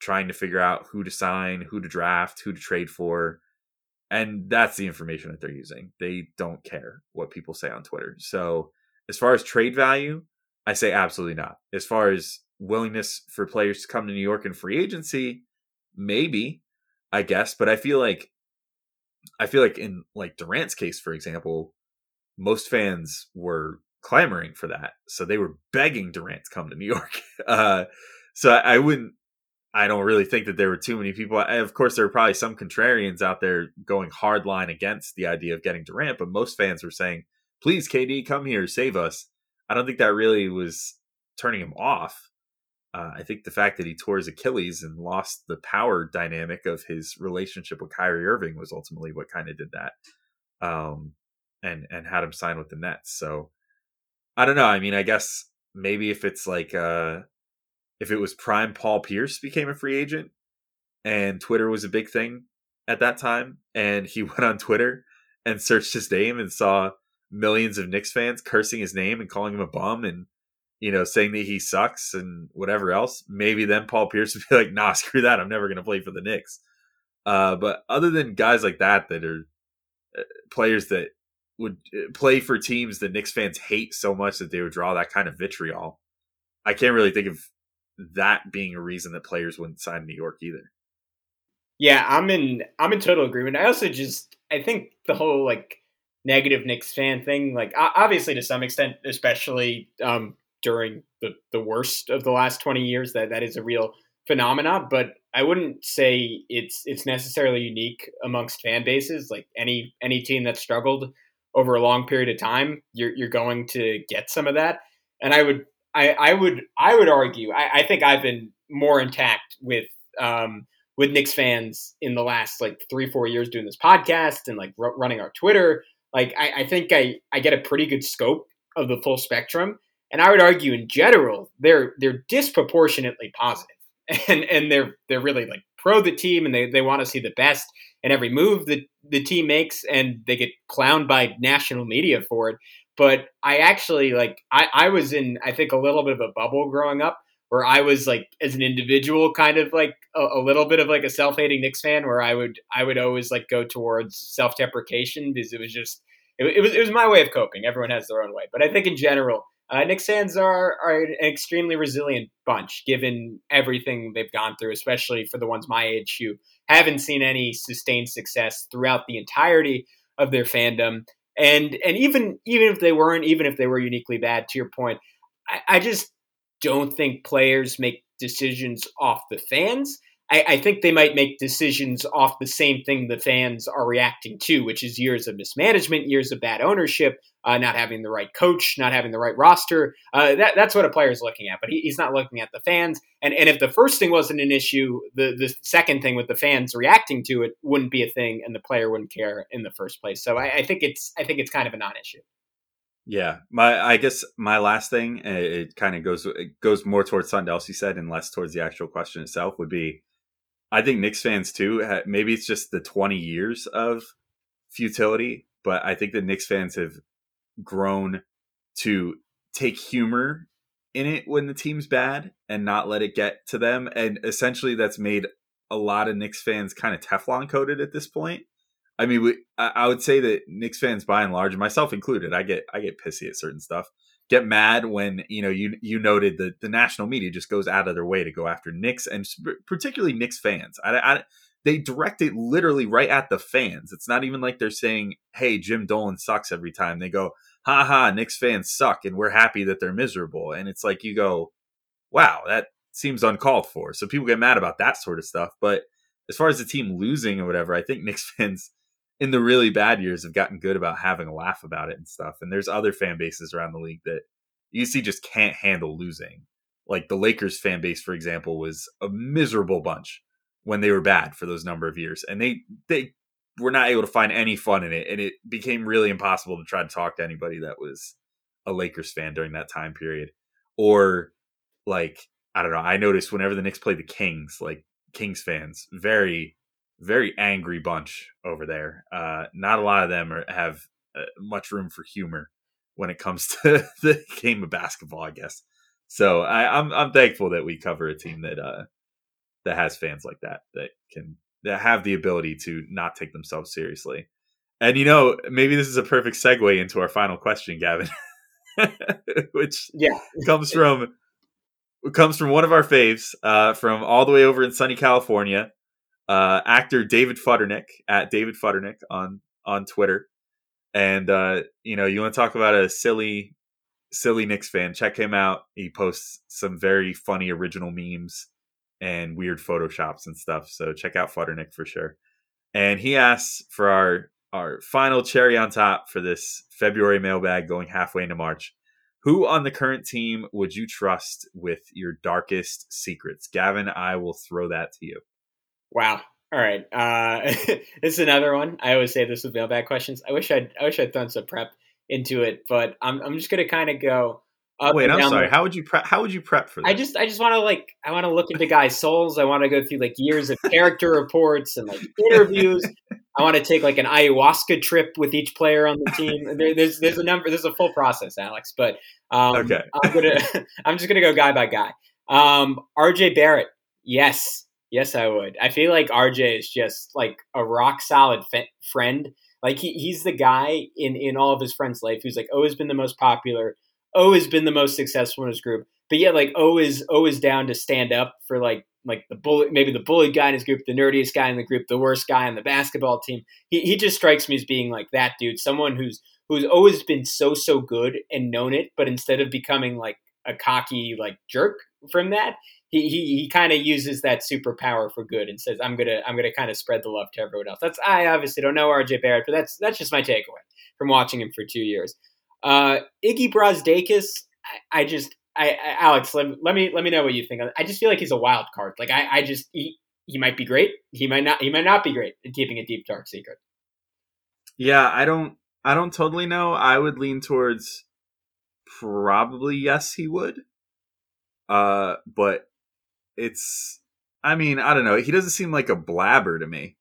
trying to figure out who to sign, who to draft, who to trade for. And that's the information that they're using. They don't care what people say on Twitter. So, as far as trade value, I say absolutely not. As far as willingness for players to come to New York in free agency, maybe, I guess. But I feel like, I feel like in like Durant's case, for example, most fans were clamoring for that, so they were begging Durant to come to New York. [LAUGHS] Uh, so I, I wouldn't. I don't really think that there were too many people. Of course, there were probably some contrarians out there going hard line against the idea of getting Durant, but most fans were saying, please, KD, come here, save us. I don't think that really was turning him off. Uh, I think the fact that he tore his Achilles and lost the power dynamic of his relationship with Kyrie Irving was ultimately what kind of did that, um, and and had him sign with the Nets. So I don't know. I mean, I guess maybe if it's like uh, if it was prime Paul Pierce became a free agent, and Twitter was a big thing at that time, and he [LAUGHS] went on Twitter and searched his name and saw millions of Knicks fans cursing his name and calling him a bum and you know saying that he sucks and whatever else, maybe then Paul Pierce would be like, "Nah, [LAUGHS] screw that. I'm never going to play for the Knicks." Uh, but other than guys like that that are uh, players that would uh, play for teams that Knicks fans hate so much that they would draw that kind of vitriol, I can't really think of that being a reason that players wouldn't sign New York either. Yeah, I'm in I'm in total agreement. I also just I think the whole like negative Knicks fan thing. Like obviously to some extent, especially um, during the, the worst of the last 20 years, that that is a real phenomena. But I wouldn't say it's it's necessarily unique amongst fan bases. Like any any team that struggled over a long period of time, you're you're going to get some of that. And I would I, I would I would argue I, I think I've been more intact with um, with Knicks fans in the last like three four years doing this podcast and like r- running our Twitter like I, I think I, I get a pretty good scope of the full spectrum. And I would argue in general, they're they're disproportionately. [LAUGHS] And and they're they're really like pro the team and they, they want to see the best in every move that the team makes and they get clowned by national media for it. But I actually like I, I was in I think a little bit of a bubble growing up where I was like as an individual kind of like a, a, little bit of like a self-hating Knicks fan where I would I would always like go towards self-deprecation because it was just it, it was it was my way of coping. Everyone has their own way, but I think in general, uh, Knicks fans are are an extremely resilient bunch given everything they've gone through, especially for the ones my age who haven't seen any sustained success throughout the entirety of their fandom. And and even even if they weren't, even if they were uniquely bad, to your point, I, I just don't think players make decisions off the fans. I, I, think they might make decisions off the same thing the fans are reacting to, which is years of mismanagement, years of bad ownership, uh, not having the right coach, not having the right roster. Uh, that, that's what a player is looking at, but he, he's not looking at the fans. And, and if the first thing wasn't an issue, the, the second thing with the fans reacting to it wouldn't be a thing, and the player wouldn't care in the first place. So I, I think it's I think it's kind of a non-issue. Yeah, my I guess my last thing it, it kind of goes it goes more towards something else you said and less towards the actual question itself would be I think Knicks fans too. Maybe it's just the 20 years of futility, but I think the Knicks fans have grown to take humor in it when the team's bad and not let it get to them. And essentially, that's made a lot of Knicks fans kind of Teflon coated at this point. I mean, we, I would say that Knicks fans, by and large, myself included, I get I get pissy at certain stuff get mad when you know you you noted that the national media just goes out of their way to go after Knicks and particularly Knicks fans. I, I, they direct it literally right at the fans. It's not even like they're saying, "Hey, Jim Dolan sucks" every time. They go, "Ha ha, Knicks fans suck," and we're happy that they're miserable. And it's like you go, "Wow, that seems uncalled for." So people get mad about that sort of stuff. But as far as the team losing or whatever, I think Knicks [LAUGHS] fans in the really bad years have gotten good about having a laugh about it and stuff. And there's other fan bases around the league that you see just can't handle losing. Like the Lakers fan base, for example, was a miserable bunch when they were bad for those number of years. And they they were not able to find any fun in it. And it became really impossible to try to talk to anybody that was a Lakers fan during that time period. Or like, I don't know, I noticed whenever the Knicks played the Kings, like Kings fans, very very angry bunch over there. Uh, not a lot of them are, have uh, much room for humor when it comes [LAUGHS] to the game of basketball, I guess. So I, am I'm, I'm thankful that we cover a team that uh, that has fans like that that can that have the ability to not take themselves seriously. And you know, maybe this is a perfect segue into our final question, Gavin, [LAUGHS] which yeah comes from comes from one of our faves uh, from all the way over in sunny California uh, actor David Futternick at David Futternick on on Twitter. And uh, you know, you want to talk about a silly, silly Knicks fan? Check him out. He posts some very funny original memes and weird photoshops and stuff. So check out Futternick for sure. And he asks for our our final cherry on top for this February mailbag going halfway into March. Who on the current team would you trust with your darkest secrets? Gavin, I will throw that to you. Wow. All right. Uh, [LAUGHS] this is another one. I always say this with mailbag questions. I wish I'd I wish I'd done some prep into it, but I'm I'm just gonna kind of go. Wait, I'm sorry. The, how would you prep? How would you prep for that? I just I just want to like I want to look into guys' souls. I want to go through like years of character [LAUGHS] reports and like interviews. I want to take like an ayahuasca trip with each player on the team. [LAUGHS] There, there's there's a number. There's a full process, Alex. But um, okay, I'm gonna I'm just gonna go guy by guy. Um, RJ Barrett, yes. Yes, I would. I feel like RJ is just like a rock solid f- friend. Like he, he's the guy in in all of his friends' life who's like always been the most popular, always been the most successful in his group. But yet, like always always down to stand up for like like the bully, maybe the bullied guy in his group, the nerdiest guy in the group, the worst guy on the basketball team. He he just strikes me as being like that dude, someone who's who's always been so so good and known it, but instead of becoming like a cocky like jerk from that, he he, he kind of uses that superpower for good and says, "I'm gonna I'm gonna kind of spread the love to everyone else." That's I obviously don't know RJ Barrett, but that's that's just my takeaway from watching him for two years. Uh, Iggy Brazdeikis, I, I just I, I, Alex, let, let me let me know what you think. I just feel like he's a wild card. Like I, I just he, he might be great. He might not. He might not be great at keeping a deep dark secret. Yeah, I don't. I don't totally know. I would lean towards probably yes, he would. Uh, but it's I mean, I don't know. He doesn't seem like a blabber to me.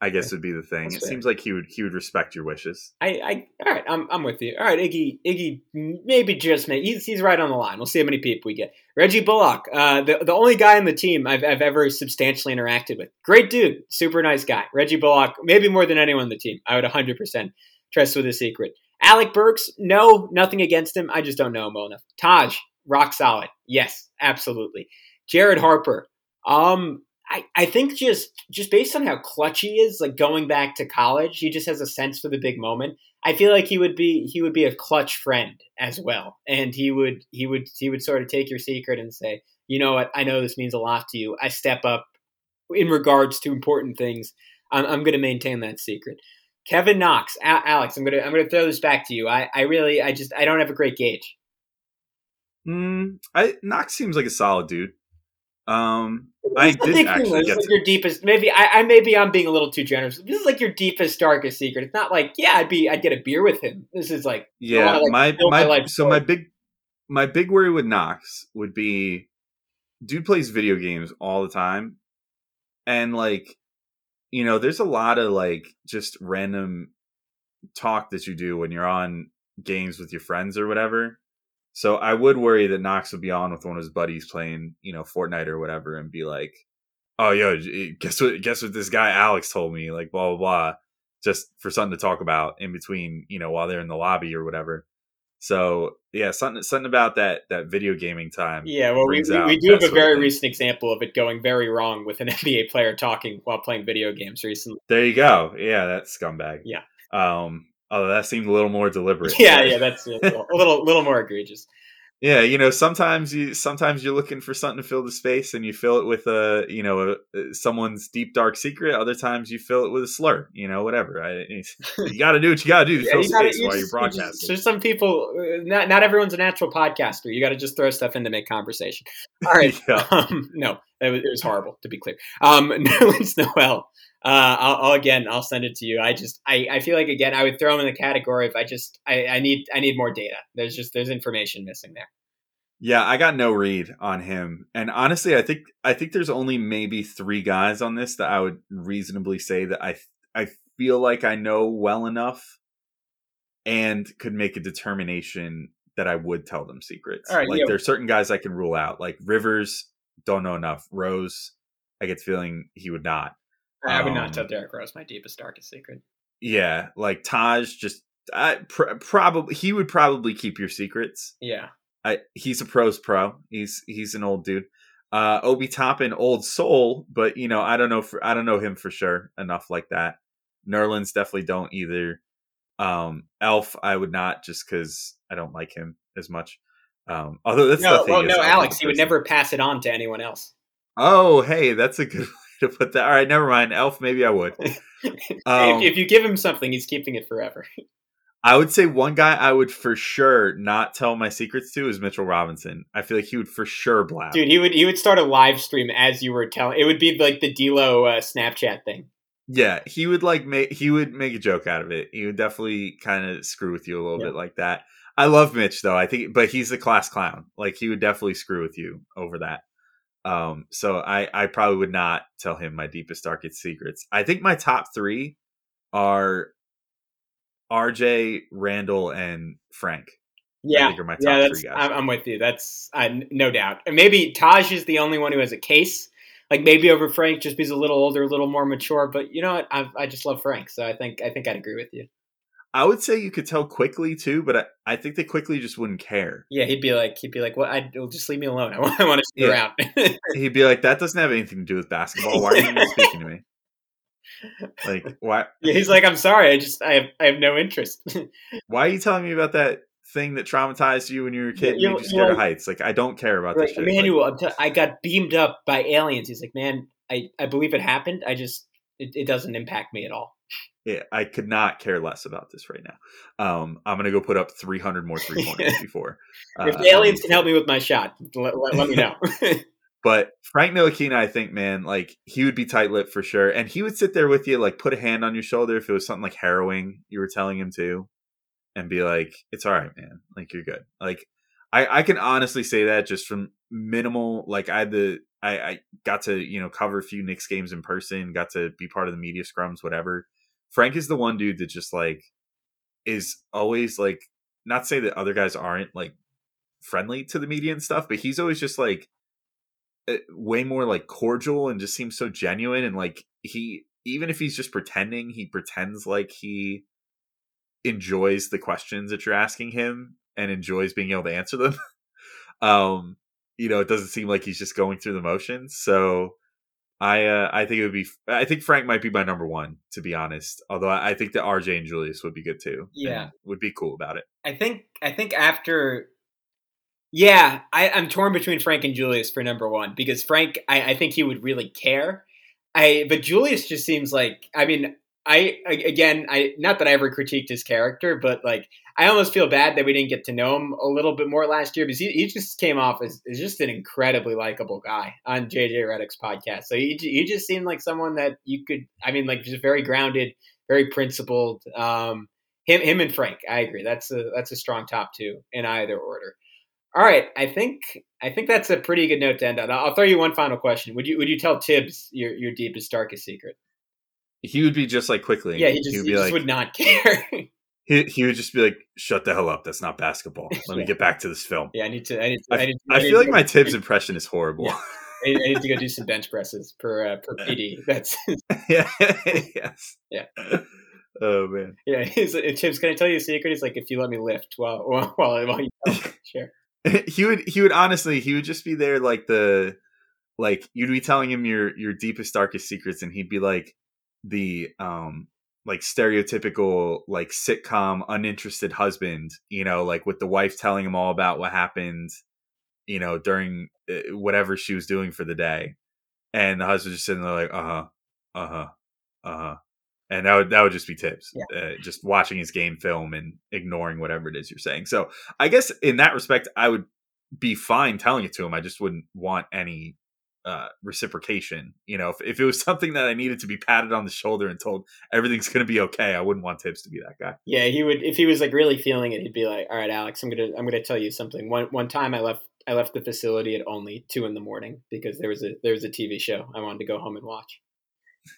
I guess would be the thing. That's it fair. seems like he would he would respect your wishes. I, I all right, I'm I'm with you. All right, Iggy Iggy maybe just maybe he's he's right on the line. We'll see how many people we get. Reggie Bullock, uh, the the only guy in the team I've I've ever substantially interacted with. Great dude, super nice guy. Reggie Bullock, maybe more than anyone on the team. I would 100 percent trust with a secret. Alec Burks, no, nothing against him. I just don't know him well enough. Taj, rock solid. Yes, absolutely. Jared Harper. Um, I, I think just just based on how clutch he is, like going back to college, he just has a sense for the big moment. I feel like he would be he would be a clutch friend as well, and he would he would he would sort of take your secret and say, you know what, I know this means a lot to you. I step up in regards to important things, I'm, I'm going to maintain that secret. Kevin Knox, A- Alex, I'm gonna I'm gonna throw this back to you. I, I really I just I don't have a great gauge. Mm, I Knox seems like a solid dude. Um, I did actually this get like your deepest. Maybe I, I maybe I'm being a little too generous. This is like your deepest, darkest secret. It's not like yeah, I'd be I'd get a beer with him. This is like yeah wanna, like, my my my life so my big my big worry with Knox would be dude plays video games all the time and like you know there's a lot of like just random talk that you do when you're on games with your friends or whatever so i would worry that knox would be on with one of his buddies playing you know fortnite or whatever and be like oh yo guess what guess what this guy alex told me like blah blah blah just for something to talk about in between you know while they're in the lobby or whatever so yeah something something about that that video gaming time yeah. Well, we, we, we do have a very recent example of it going very wrong with an [LAUGHS] NBA player talking while playing video games recently. There you go. Yeah, that scumbag. Yeah. Um. Although that seemed a little more deliberate. [LAUGHS] Yeah, yeah, that's a little a little, little more egregious. yeah. You know, sometimes you sometimes you're looking for something to fill the space, and you fill it with a you know a, someone's deep dark secret. Other times you fill it with a slur. You know, whatever. I, you [LAUGHS] got to do what you got to do to Yeah, fill you gotta- space you while just- you're you just- broadcasting. There's some people. uh, Not not everyone's a natural podcaster. You got to just throw stuff in to make conversation. All right. [LAUGHS] Yeah. Um, no, it was, it was horrible. To be clear, um, [LAUGHS] Nerlens Noel. Uh, I'll, I'll again. I'll send it to you. I just. I, I feel like again. I would throw him in the category if I just. I, I need. I need more data. There's just. There's information missing there. Yeah, I got no read on him. And honestly, I think I think there's only maybe 3 guys on this that I would reasonably say that I I feel like I know well enough and could make a determination that I would tell them secrets. All right, like yeah. there's certain guys I can rule out. Like Rivers don't know enough. Rose, I get the feeling he would not. I would not Um, tell Derrick Rose my deepest darkest secret. Yeah, like Taj just I pr- probably he would probably keep your secrets. Yeah. I, he's a pros pro. He's he's an old dude. Uh, Obi Toppin, old soul, but you know I don't know for I don't know him for sure enough like that. Nerlens definitely don't either. Um, Elf, I would not just because I don't like him as much. Um, although that's No, well, no, Alex. He would never pass it on to anyone else. Oh, hey, that's a good [LAUGHS] way to put that. All right, never mind. Elf, maybe I would. [LAUGHS] Um, if, if you give him something, he's keeping it forever. I would say one guy I would for sure not tell my secrets to is Mitchell Robinson. I feel like he would for sure blab. Dude, he would he would start a live stream as you were telling. It would be like the D'Lo uh, Snapchat thing. Yeah, he would like make he would make a joke out of it. He would definitely kind of screw with you a little Yeah. bit like that. I love Mitch though. I think, but he's a class clown. Like he would definitely screw with you over that. Um, so I I probably would not tell him my deepest darkest secrets. I think my top three are R.J., Randle, and Frank. Yeah, think are my top yeah, three guys. I'm, with you. That's uh, no doubt. And maybe Taj is the only one who has a case. Like maybe over Frank, just because he's a little older, a little more mature. But you know what? I, I just love Frank, so I think I think I'd agree with you. I would say you could tell Quickley too, but I, I think they Quickley just wouldn't care. Yeah, he'd be like, he'd be like, "Well, I just leave me alone. [LAUGHS] I want, I want to sit Yeah. around." [LAUGHS] He'd be like, "That doesn't have anything to do with basketball. Why are you even speaking to me? Like, [LAUGHS] why? yeah, he's like, "I'm sorry. I just I have I have no interest." Why are you telling me about that thing that traumatized you when you were a kid? Yeah, you- you scared you of heights. Like, I don't care about like, this shit. Like, t- I got beamed up by aliens. He's like, "Man, I I believe it happened. I just it, it doesn't impact me at all." yeah, I could not care less about this right now. Um, I'm gonna go put up 300 more three pointers [LAUGHS] before. if uh, the aliens can help me with my shot, let, let, let me know. [LAUGHS] But Frank Ntilikina, I think, man, like he would be tight lipped for sure, and he would sit there with you, like put a hand on your shoulder if it was something like harrowing you were telling him to, and be like, "It's all right, man. Like you're good." Like I, I can honestly say that just from minimal. Like I had the, I, I got to you know cover a few Knicks games in person, got to be part of the media scrums, whatever. Frank is the one dude that just like is always like not say that other guys aren't like friendly to the media and stuff, but he's always just like uh, way more like cordial and just seems so genuine and like he even if he's just pretending he pretends like he enjoys the questions that you're asking him and enjoys being able to answer them [LAUGHS] um you know it doesn't seem like he's just going through the motions so i uh i think it would be i think frank might be my number one to be honest although i, I think that rj and julius would be good too Yeah. would be cool about it I think I think after Yeah, I, I'm torn between Frank and Julius for number one because Frank, I, I think he would really care. I but Julius just seems like I mean I again I not that I ever critiqued his character, but like I almost feel bad that we didn't get to know him a little bit more last year because he, he just came off as, as just an incredibly likable guy on JJ Redick's podcast. So he he just seemed like someone that you could I mean like just very grounded, very principled. Um, him him and Frank, I agree. That's a that's a strong top two in either order. All right, I think I think that's a pretty good note to end on. I'll throw you one final question. Would you would you tell Thibs your your deepest darkest secret? He would be just like quickly. Yeah, he just, he would, he just like, would not [LAUGHS] care. he, he would just be like, "Shut the hell up! That's not basketball. [LAUGHS] Let me get back to this film." Yeah, I need to. I, need to, I, I, need, I, feel like my Thibs impression is horrible. Yeah. I need to go do some bench presses per uh, per [LAUGHS] PD. That's yeah, yes, yeah. Oh man, yeah. He's, Thibs, can I tell you a secret? He's like, if you let me lift while while while, while you share. he would he would honestly he would just be there like the like you'd be telling him your your deepest darkest secrets and he'd be like the um like stereotypical like sitcom uninterested husband you know like with the wife telling him all about what happened you know during uh, whatever she was doing for the day. And the husband just sitting there like uh-huh uh-huh uh-huh. And that would that would just be Thibs, yeah. uh, just watching his game film and ignoring whatever it is you're saying. So i guess in that respect i would be fine telling it to him. I just wouldn't want any uh, reciprocation. You know, if, if it was something that I needed to be patted on the shoulder and told everything's going to be okay, I wouldn't want Thibs to be that guy. Yeah, he would. If he was like really feeling it, he'd be like, "All right, Alex, I'm gonna I'm gonna tell you something." One one time, I left I left the facility at only two in the morning because there was a there was a TV show I wanted to go home and watch.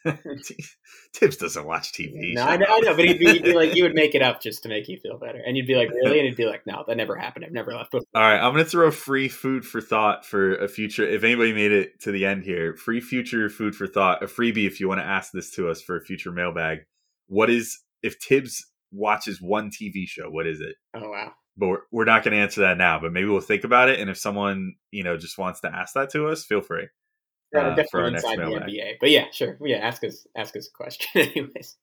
[LAUGHS] Thibs doesn't watch TV. No, I know, I know, but he'd be, he'd be, like, you [LAUGHS] would make it up just to make you feel better, and you'd be like, really, and he'd be like, no, that never happened. I've never left before. All right, I'm gonna throw free food for thought for a future. If anybody made it to the end here, free future food for thought, a freebie if you want to ask this to us for a future mailbag. What is if Thibs watches one TV show? What is it? Oh wow. But we're, we're not going to answer that now. But maybe we'll think about it. And if someone you know just wants to ask that to us, feel free uh, definitely inside the NBA. But yeah, sure. Yeah, ask us ask us a question [LAUGHS] anyways.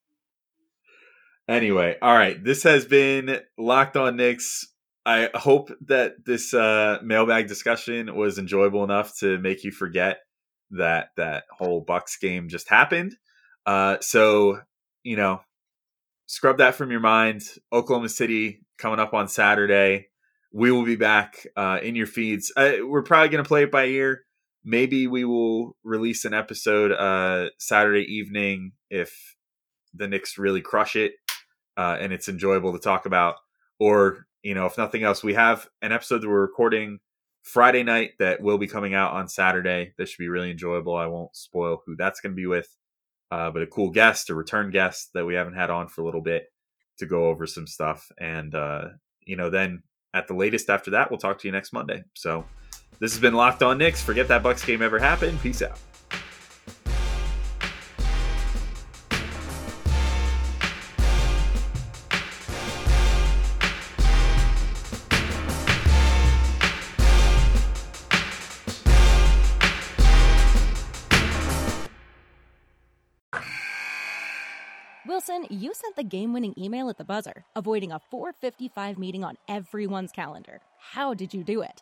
Anyway, all right. This has been Locked On Knicks. I hope that this uh, mailbag discussion was enjoyable enough to make you forget that that whole Bucks game just happened. Uh, so you know, scrub that from your mind. Oklahoma City coming up on Saturday. We will be back uh, in your feeds. Uh, we're probably going to play it by ear maybe we will release an episode uh, Saturday evening if the Knicks really crush it uh, and it's enjoyable to talk about. Or, you know, if nothing else, we have an episode that we're recording Friday night that will be coming out on Saturday. That should be really enjoyable. I won't spoil who that's going to be with, uh, but a cool guest, a return guest that we haven't had on for a little bit to go over some stuff. And, uh, you know, then at the latest after that, we'll talk to you next Monday. So, this has been Locked On Knicks. Forget that Bucks game ever happened. Peace out. Wilson, you sent the game winning email at the buzzer, avoiding a 455 meeting on everyone's calendar. How did you do it?